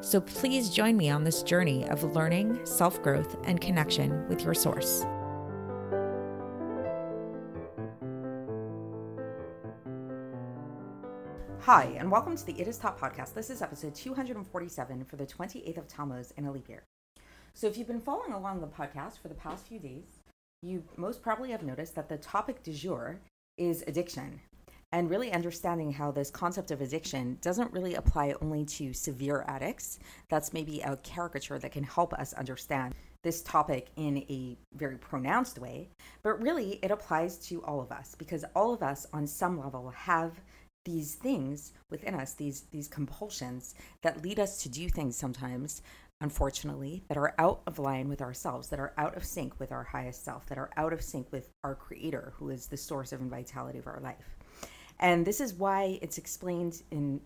So please join me on this journey of learning, self growth, and connection with your source. Hi, and welcome to the It Is Taught podcast. This is episode 247 for the 28th of Tammuz in a leap year. So, if you've been following along the podcast for the past few days, you most probably have noticed that the topic du jour is addiction and really understanding how this concept of addiction doesn't really apply only to severe addicts. That's maybe a caricature that can help us understand this topic in a very pronounced way, but really it applies to all of us because all of us on some level have these things within us, these these compulsions that lead us to do things sometimes unfortunately, that are out of line with ourselves, that are out of sync with our highest self, that are out of sync with our creator, who is the source of vitality of our life. And this is why it's explained in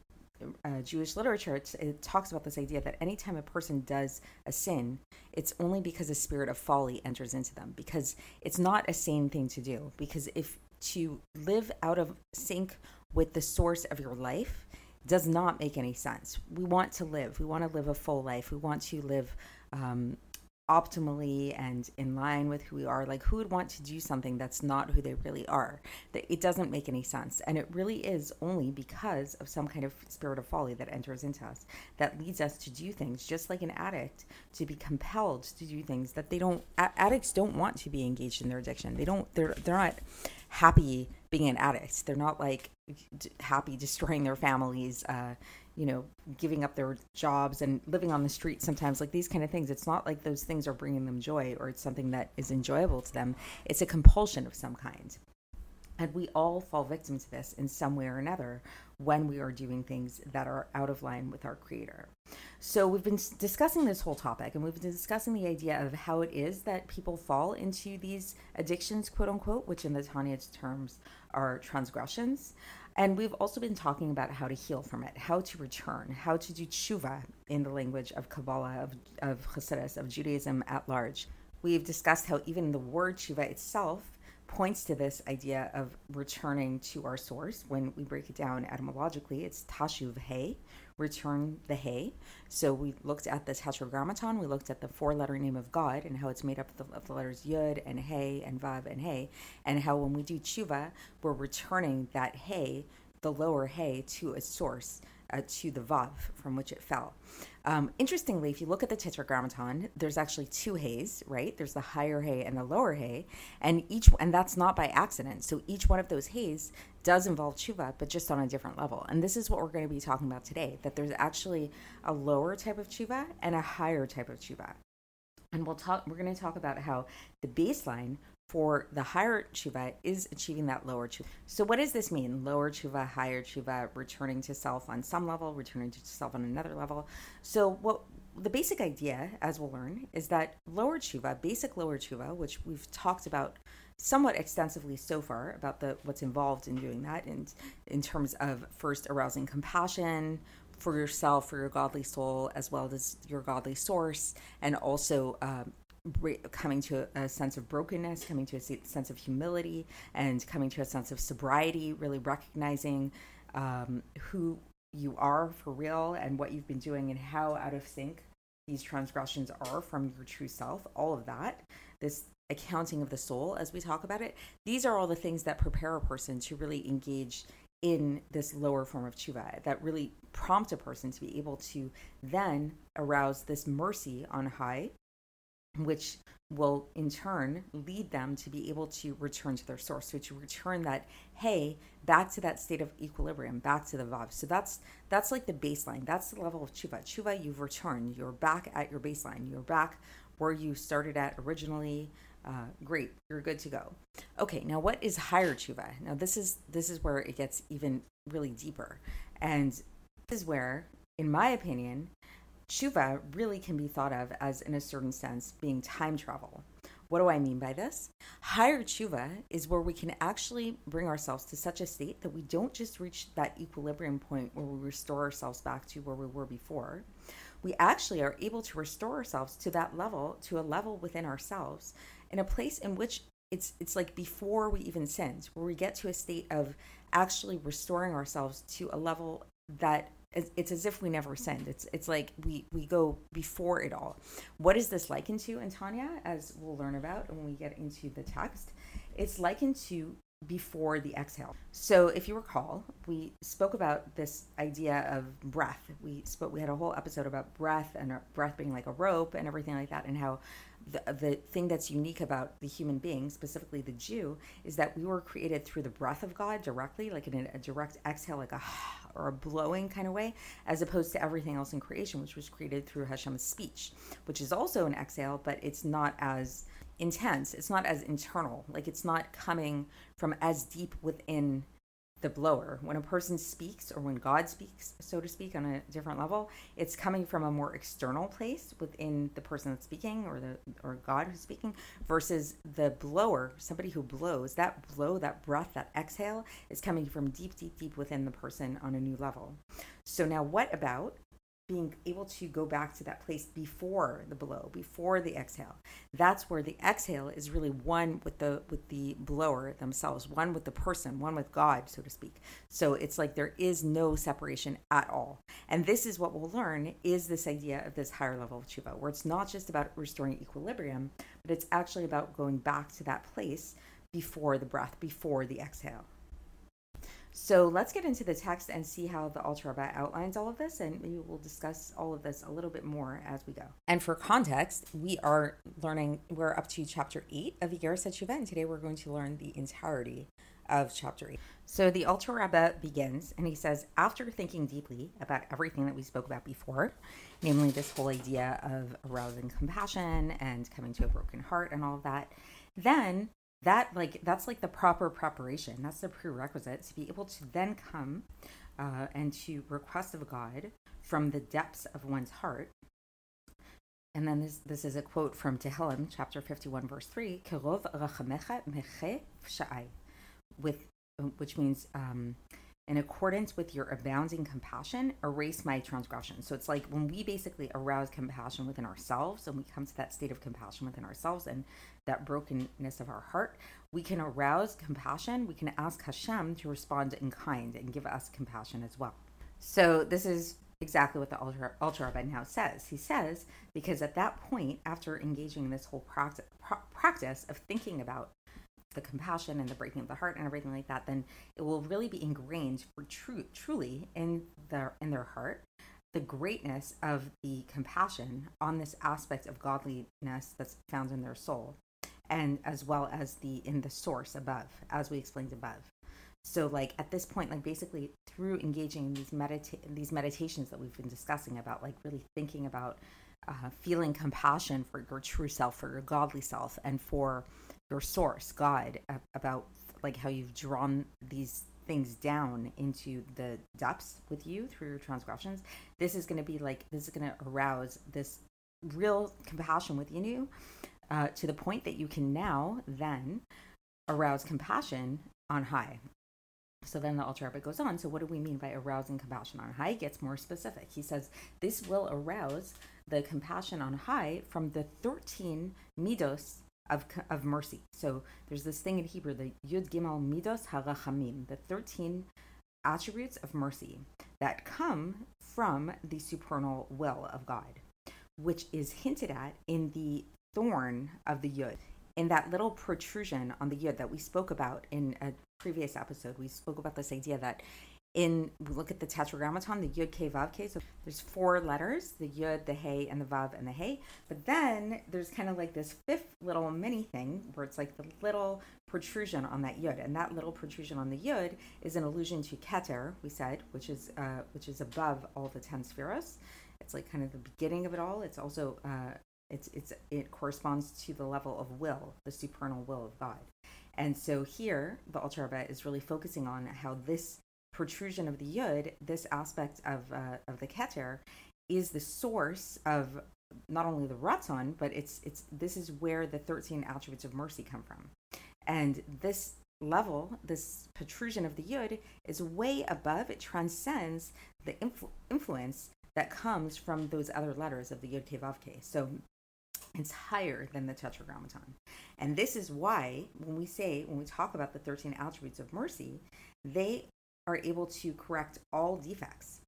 uh, Jewish literature, it, talks about this idea that anytime a person does a sin, it's only because a spirit of folly enters into them, because it's not a sane thing to do. Because if to live out of sync with the source of your life does not make any sense. We want to live, we want to live a full life, we want to live um, optimally and in line with who we are like who would want to do something that's not who they really are? That it doesn't make any sense. And it really is only because of some kind of spirit of folly that enters into us that leads us to do things just like an addict to be compelled to do things that they don't addicts don't want to be engaged in their addiction. They don't they're they're not happy being an addict. They're not like happy destroying their families uh, you know, giving up their jobs and living on the street sometimes, like these kind of things. It's not like those things are bringing them joy or it's something that is enjoyable to them. It's a compulsion of some kind. And we all fall victim to this in some way or another when we are doing things that are out of line with our creator. So, we've been discussing this whole topic and we've been discussing the idea of how it is that people fall into these addictions, quote unquote, which in the Tanya terms are transgressions. And we've also been talking about how to heal from it, how to return, how to do tshuva in the language of Kabbalah, of, of Hasidus, of Judaism at large. We've discussed how even the word tshuva itself points to this idea of returning to our source. When we break it down etymologically, it's tashuv hey, return the hey. So we looked at the tetragrammaton, we looked at the four letter name of God and how it's made up of the, of the letters yud and hey and vav and hey, and how when we do tshuva, we're returning that hey, the lower hey, to a source uh, to the Vav from which it fell. Um, interestingly, if you look at the Tetragrammaton, there's actually two hays, right? There's the higher hay and the lower hay, and each and that's not by accident. So each one of those hays does involve tshuva, but just on a different level. And this is what we're going to be talking about today: that there's actually a lower type of tshuva and a higher type of tshuva. And we'll talk. We're going to talk about how the baseline for the higher tshuva is achieving that lower tshuva. So, what does this mean? Lower tshuva, higher tshuva, returning to self on some level, returning to self on another level. So, what the basic idea, as we'll learn, is that lower tshuva, basic lower tshuva, which we've talked about somewhat extensively so far about the what's involved in doing that, and in terms of first arousing compassion for yourself, for your godly soul, as well as your godly source, and also um, coming to a sense of brokenness, coming to a sense of humility, and coming to a sense of sobriety, really recognizing um, who you are for real and what you've been doing and how out of sync these transgressions are from your true self, all of that, this accounting of the soul as we talk about it, these are all the things that prepare a person to really engage in this lower form of tshuva that really prompt a person to be able to then arouse this mercy on high which will in turn lead them to be able to return to their source. So to return that hey back to that state of equilibrium, back to the vav. So that's that's like the baseline. That's the level of tshuva. Tshuva, you've returned. You're back at your baseline. You're back where you started at originally. Uh, great, you're good to go. Okay, now what is higher tshuva? Now this is this is where it gets even really deeper, and this is where, in my opinion, tshuva really can be thought of as, in a certain sense, being time travel. What do I mean by this? Higher tshuva is where we can actually bring ourselves to such a state that we don't just reach that equilibrium point where we restore ourselves back to where we were before. We actually are able to restore ourselves to that level, to a level within ourselves, in a place in which it's it's like before we even sinned, where we get to a state of actually restoring ourselves to a level that it's as if we never send. It's it's like we we go before it all. What is this likened to in Tanya, as we'll learn about when we get into the text? It's likened to before the exhale. So if you recall, we spoke about this idea of breath. We spoke we had a whole episode about breath and breath being like a rope and everything like that and how the, the thing that's unique about the human being, specifically the Jew, is that we were created through the breath of God directly, like in a direct exhale, like a or a blowing kind of way, as opposed to everything else in creation, which was created through Hashem's speech, which is also an exhale, but it's not as intense. It's not as internal. Like it's not coming from as deep within the blower. When a person speaks, or when God speaks, so to speak, on a different level, it's coming from a more external place within the person that's speaking, or the or God who's speaking, versus the blower, somebody who blows. That blow, that breath, that exhale, is coming from deep, deep, deep within the person on a new level. So now, what about being able to go back to that place before the blow before the exhale. That's where the exhale is really one with the with the blower themselves one with the person one with god so to speak. So it's like there is no separation at all. And this is what we'll learn is this idea of this higher level of tshuva where it's not just about restoring equilibrium but it's actually about going back to that place before the breath before the exhale so let's get into the text and see how the Alter Rebbe outlines all of this, and maybe we'll discuss all of this a little bit more as we go. And for context, we are learning, we're up to chapter 8 of Iggeres HaTshuva, and today we're going to learn the entirety of chapter 8. So the Alter Rebbe begins, and he says, after thinking deeply about everything that we spoke about before, namely this whole idea of arousing compassion and coming to a broken heart and all of that, then that like that's like the proper preparation. That's the prerequisite to be able to then come uh, and to request of god from the depths of one's heart. And then this this is a quote from Tehillim chapter 51 verse 3 with which means um, in accordance with your abounding compassion, erase my transgression. So it's like when we basically arouse compassion within ourselves and we come to that state of compassion within ourselves and that brokenness of our heart, we can arouse compassion. We can ask Hashem to respond in kind and give us compassion as well. So this is exactly what the Alter, Alter Rebbe now says. He says, because at that point, after engaging in this whole practice, practice of thinking about the compassion and the breaking of the heart and everything like that, then it will really be ingrained for true, truly in their in their heart the greatness of the compassion on this aspect of godliness that's found in their soul and as well as the in the source above as we explained above. So like at this point like basically through engaging in these medita- these meditations that we've been discussing about like really thinking about uh, feeling compassion for your true self for your godly self and for your source, God, about like how you've drawn these things down into the depths with you through your transgressions. This is going to be like this is going to arouse this real compassion within you uh, to the point that you can now then arouse compassion on high. So then the Alter Rebbe goes on. So what do we mean by arousing compassion on high? He gets more specific. He says this will arouse the compassion on high from the 13 midos of, of mercy. So there's this thing in Hebrew, the Yud Gimel Midos Harachamim, the 13 attributes of mercy that come from the supernal will of God, which is hinted at in the thorn of the Yud. In that little protrusion on the Yud that we spoke about in a previous episode, we spoke about this idea that in we look at the tetragrammaton, the yud k vav k. So there's four letters: the yud, the hey, and the vav, and the hey. But then there's kind of like this fifth little mini thing where it's like the little protrusion on that yud, and that little protrusion on the yud is an allusion to keter. We said, which is uh, which is above all the ten sefiros. It's like kind of the beginning of it all. It's also uh, It's it's it corresponds to the level of will, the supernal will of God. And so here, the Alter Rebbe is really focusing on how this protrusion of the yud, this aspect of uh, of the keter, is the source of not only the ratzon, but it's it's this is where the thirteen attributes of mercy come from, and this level, this protrusion of the yud, is way above. It transcends the influ- influence that comes from those other letters of the yud ke vav ke. So it's higher than the tetragrammaton. And this is why, when we say, when we talk about the 13 attributes of mercy, they are able to correct all defects.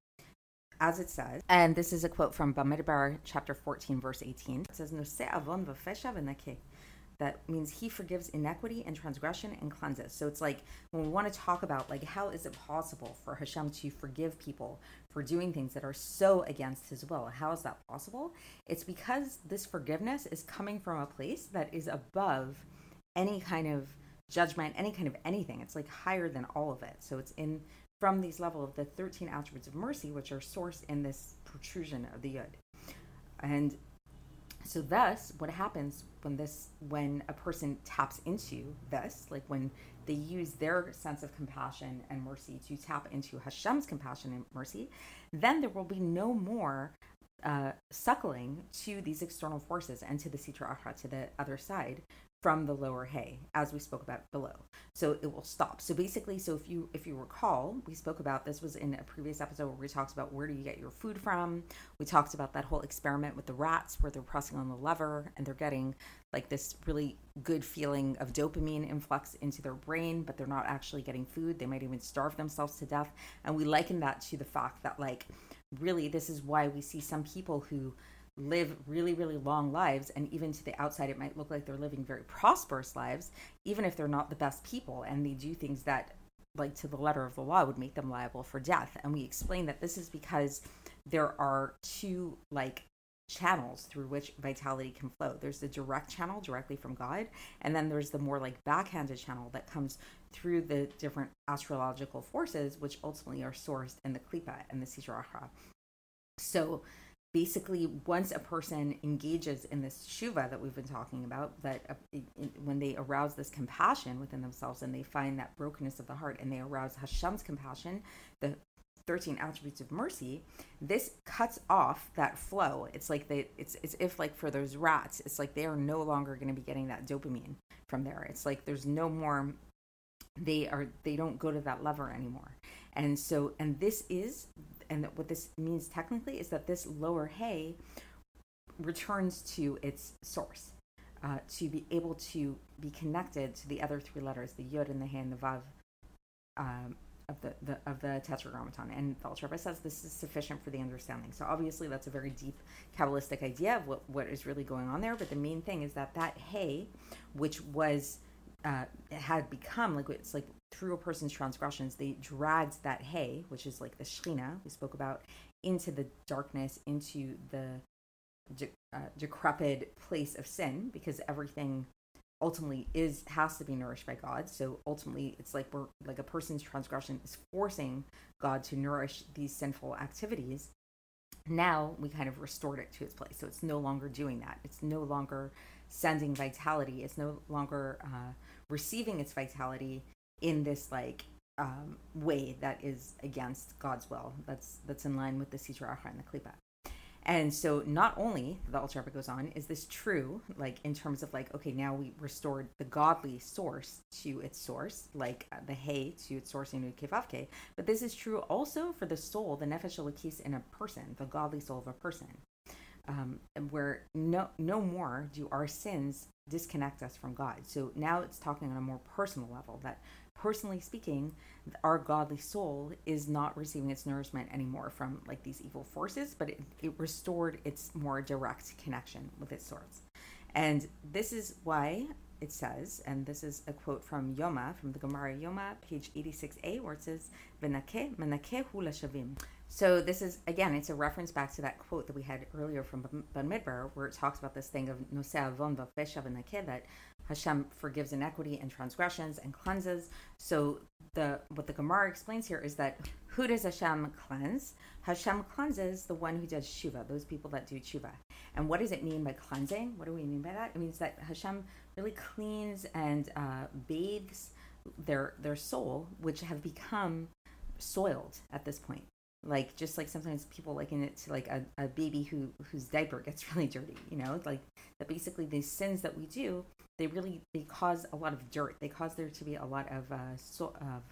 As it says, and this is a quote from Bamidbar chapter 14, verse 18. It says, that means he forgives inequity and transgression and cleanses. So it's like when we want to talk about like how is it possible for Hashem to forgive people for doing things that are so against his will? How is that possible? It's because this forgiveness is coming from a place that is above any kind of judgment, any kind of anything. It's like higher than all of it. So it's in from these level of the 13 attributes of mercy, which are sourced in this protrusion of the yud. And so thus what happens when this when a person taps into this like when they use their sense of compassion and mercy to tap into hashem's compassion and mercy then there will be no more uh, suckling to these external forces and to the sitra achra to the other side from the lower hay as we spoke about below. So it will stop. So basically so if you if you recall we spoke about this was in a previous episode where we talked about where do you get your food from. We talked about that whole experiment with the rats where they're pressing on the lever and they're getting like this really good feeling of dopamine influx into their brain but they're not actually getting food. They might even starve themselves to death. And we liken that to the fact that like really this is why we see some people who live really, really long lives. And even to the outside, it might look like they're living very prosperous lives, even if they're not the best people and they do things that, like to the letter of the law, would make them liable for death. And we explain that this is because there are two, like, channels through which vitality can flow. There's the direct channel directly from God, and then there's the more like backhanded channel that comes through the different astrological forces, which ultimately are sourced in the klipa and the sitra achra. So basically once a person engages in this shuva that we've been talking about that uh, when they arouse this compassion within themselves and they find that brokenness of the heart and they arouse hashem's compassion the 13 attributes of mercy this cuts off that flow. It's like they it's it's if like for those rats it's like they are no longer going to be getting that dopamine from there. It's like there's no more they are they don't go to that lever anymore. And so and this is and what this means technically is that this lower hay returns to its source uh, to be able to be connected to the other three letters, the yod and the he and the vav um, of the, the of the tetragrammaton. And says this is sufficient for the understanding. So obviously that's a very deep kabbalistic idea of what, what is really going on there. But the main thing is that that hay, which was uh, had become like it's like through a person's transgressions, they dragged that hay, which is like the Shechina we spoke about, into the darkness, into the de- uh, decrepit place of sin, because everything ultimately is has to be nourished by God. So ultimately, it's like we're like a person's transgression is forcing God to nourish these sinful activities. Now we kind of restored it to its place, so it's no longer doing that. It's no longer sending vitality. It's no longer uh, receiving its vitality in this like um, way that is against God's will. That's that's in line with the Sitra Achra and the Klipa. And so not only the Rebbe goes on, is this true, like in terms of like, okay, now we restored the godly source to its source, like uh, the hay to its source in Kevavke, but this is true also for the soul, the nefesh elokis in a person, the godly soul of a person. Um, where no no more do our sins disconnect us from God. So now it's talking on a more personal level that personally speaking, our godly soul is not receiving its nourishment anymore from like these evil forces, but it, it restored its more direct connection with its source. And this is why it says, and this is a quote from Yoma, from the Gemara Yoma, page 86a, where it says, Benake, menake shavim. So this is, again, it's a reference back to that quote that we had earlier from Bamidbar, where it talks about this thing of Nosea von that Hashem forgives inequity and transgressions and cleanses. So the what the Gemara explains here is that who does Hashem cleanse? Hashem cleanses the one who does tshuva, those people that do tshuva. And what does it mean by cleansing? What do we mean by that? It means that Hashem really cleans and uh, bathes their their soul, which have become soiled at this point. Like just like sometimes people liken it to like a, a baby who whose diaper gets really dirty, you know, like that basically these sins that we do, they really they cause a lot of dirt. They cause there to be a lot of uh, so, of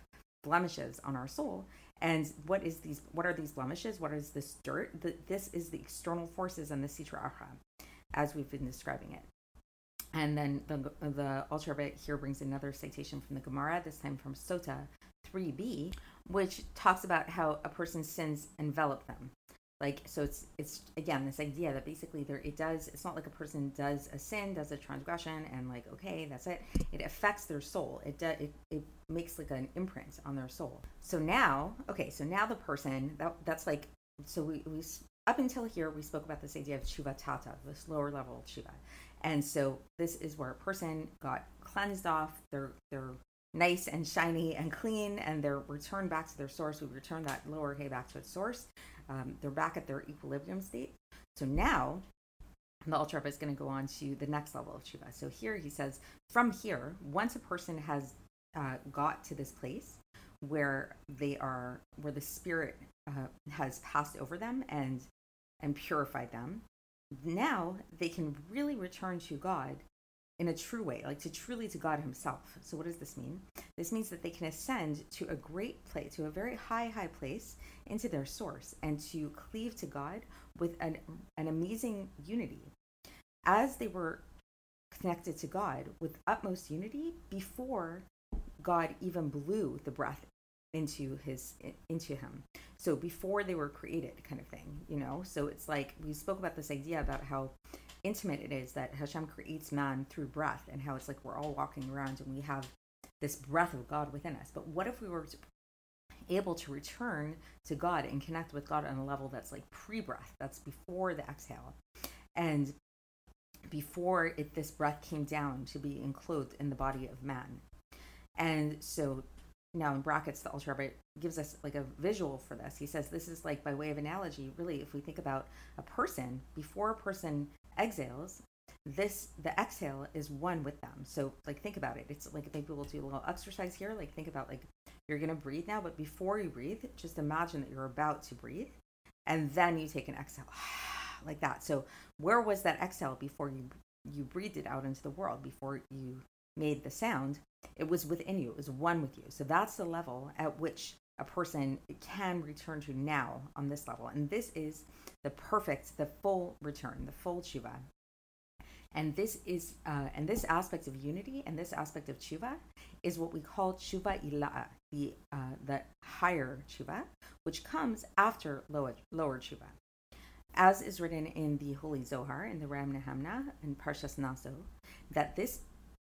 blemishes on our soul. And what is these? What are these blemishes? What is this dirt? The, this is the external forces and the sitra achra, as we've been describing it. And then the the Alter Rebbe here brings another citation from the Gemara, this time from Sota 3b, which talks about how a person's sins envelop them. Like so, it's it's again this idea that basically there it does. It's not like a person does a sin, does a transgression, and like okay, that's it. It affects their soul. It does it, it makes like an imprint on their soul. So now, okay, so now the person that that's like so we we up until here we spoke about this idea of tshuva tata, this lower level tshuva, and so this is where a person got cleansed off. They're they're nice and shiny and clean and they're returned back to their source. We return that lower hay back to its source. Um, they're back at their equilibrium state. So now the ultra is going to go on to the next level of tshuva. So here he says, from here, once a person has uh, got to this place where they are, where the spirit uh, has passed over them and and purified them, now they can really return to God in a true way, like to truly to God Himself. So, what does this mean? This means that they can ascend to a great place, to a very high, high place into their source, and to cleave to God with an, an amazing unity. As they were connected to God with utmost unity before God even blew the breath into his into him so before they were created kind of thing you know so it's like we spoke about this idea about how intimate it is that Hashem creates man through breath and how it's like we're all walking around and we have this breath of God within us. But what if we were able to return to God and connect with God on a level that's like pre breath, that's before the exhale, and before it, this breath came down to be enclosed in the body of man? And so now in brackets, the Rebbe gives us like a visual for this. He says this is like by way of analogy, really, if we think about a person, before a person exhales, this the exhale is one with them. So like think about it. It's like maybe we'll do a little exercise here. Like think about like you're gonna breathe now, but before you breathe, just imagine that you're about to breathe, and then you take an exhale like that. So where was that exhale before you you breathed it out into the world? Before you made the sound, it was within you. It was one with you. So that's the level at which a person can return to now on this level. And this is the perfect, the full return, the full tshuva. And this is, uh, and this aspect of unity and this aspect of tshuva is what we call tshuva ila'a, the uh, the higher tshuva, which comes after lower lower tshuva, as is written in the Holy Zohar in the Raya Mehemna and Parshas Naso, that this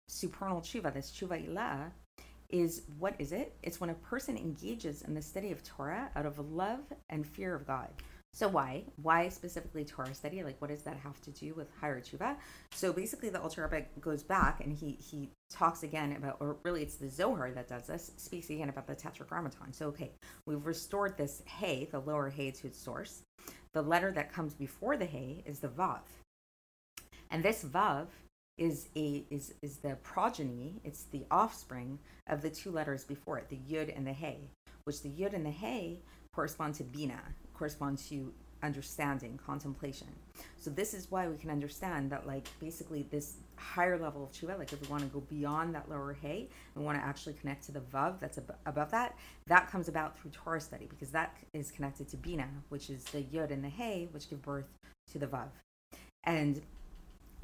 supernal tshuva, this tshuva ila'a, is what is it? It's when a person engages in the study of Torah out of love and fear of God. So why? Why specifically Torah study? Like, what does that have to do with higher tshuva? So basically, the Alter Rebbe goes back and he he talks again about, or really, it's the Zohar that does this. Speaks again about the Tetragrammaton. So okay, we've restored this hey, the lower hey, to its source. The letter that comes before the hey is the vav, and this vav is a is is the progeny. It's the offspring of the two letters before it, the yud and the hey, which the yud and the hey correspond to bina correspond to understanding, contemplation. So this is why we can understand that, like, basically this higher level of tshuva, like if we want to go beyond that lower hay and want to actually connect to the vav that's ab- above that, that comes about through Torah study because that is connected to bina, which is the yud and the hay, which give birth to the vav. And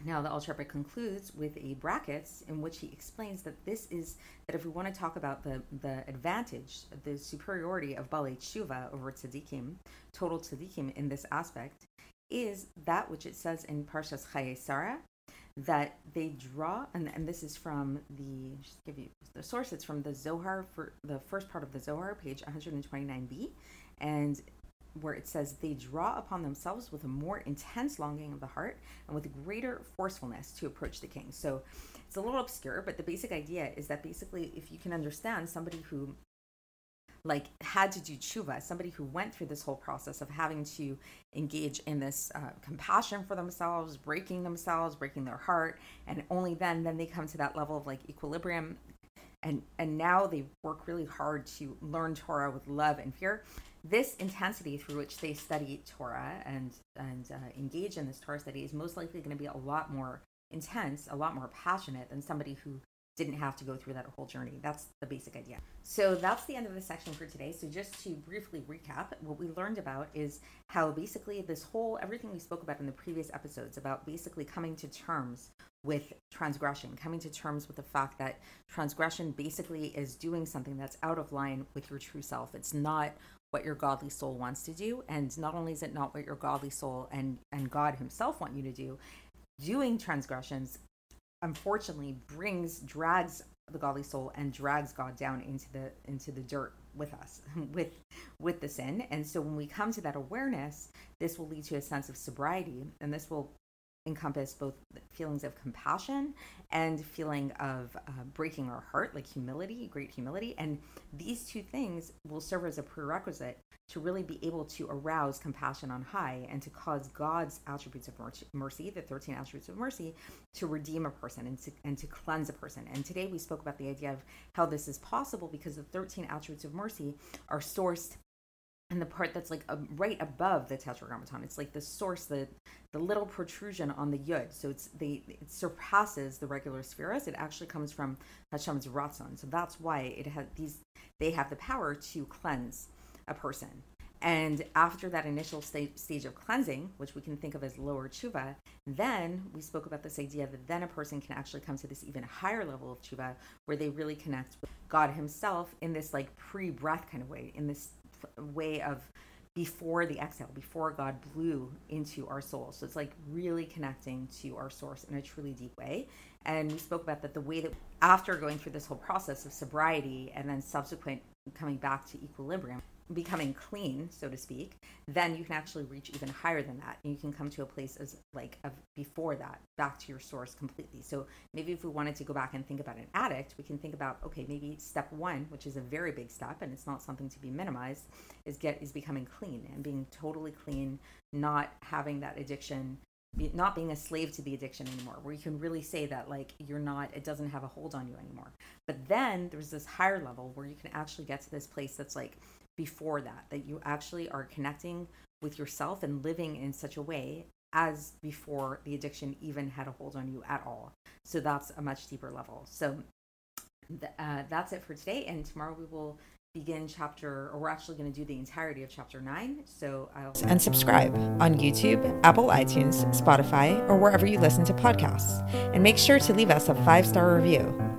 now, the Alter Rebbe concludes with a brackets in which he explains that this is that if we want to talk about the the advantage, the superiority of Baalei Tshuva over Tzaddikim, total Tzaddikim in this aspect, is that which it says in Parshas Chayei Sarah that they draw, and, and this is from the just give you the source. It's from the Zohar for the first part of the Zohar, page 129b, and where it says they draw upon themselves with a more intense longing of the heart and with greater forcefulness to approach the king. So it's a little obscure, but the basic idea is that basically, if you can understand somebody who like had to do tshuva, somebody who went through this whole process of having to engage in this uh, compassion for themselves, breaking themselves, breaking their heart, and only then then they come to that level of like equilibrium, and and now they work really hard to learn Torah with love and fear. This intensity through which they study Torah and and uh, engage in this Torah study is most likely going to be a lot more intense, a lot more passionate than somebody who didn't have to go through that whole journey. That's the basic idea. So that's the end of the section for today. So just to briefly recap, what we learned about is how basically this whole everything we spoke about in the previous episodes about basically coming to terms with transgression, coming to terms with the fact that transgression basically is doing something that's out of line with your true self. It's not what your godly soul wants to do and not only is it not what your godly soul and and God himself want you to do doing transgressions unfortunately brings drags the godly soul and drags God down into the into the dirt with us with with the sin. And so when we come to that awareness this will lead to a sense of sobriety and this will encompass both feelings of compassion and feeling of uh, breaking our heart like humility great humility and these two things will serve as a prerequisite to really be able to arouse compassion on high and to cause God's attributes of mercy, the 13 attributes of mercy, to redeem a person and to, and to cleanse a person. And today we spoke about the idea of how this is possible because the 13 attributes of mercy are sourced in the part that's like right above the tetragrammaton. It's like the source, the the little protrusion on the yud. So it's they it surpasses the regular spheres. It actually comes from Hashem's ratzon. So that's why it has these. They have the power to cleanse a person. And after that initial st- stage of cleansing, which we can think of as lower tshuva, then we spoke about this idea that then a person can actually come to this even higher level of tshuva where they really connect with God Himself in this like pre breath kind of way, in this way of before the exhale, before God blew into our soul. So it's like really connecting to our source in a truly deep way. And we spoke about that the way that after going through this whole process of sobriety and then subsequent coming back to equilibrium, becoming clean, so to speak, then you can actually reach even higher than that. And you can come to a place as like of before that, back to your source completely. So maybe if we wanted to go back and think about an addict, we can think about okay, maybe step one, which is a very big step, and it's not something to be minimized, is get is becoming clean and being totally clean, not having that addiction not being a slave to the addiction anymore where you can really say that like you're not it doesn't have a hold on you anymore but then there's this higher level where you can actually get to this place that's like before that, that you actually are connecting with yourself and living in such a way as before the addiction even had a hold on you at all. So that's a much deeper level. So th- uh, that's it for today. And tomorrow we will begin chapter, or we're actually going to do the entirety of chapter nine. So I'll. And subscribe on YouTube, Apple iTunes, Spotify, or wherever you listen to podcasts. And make sure to leave us a five star review.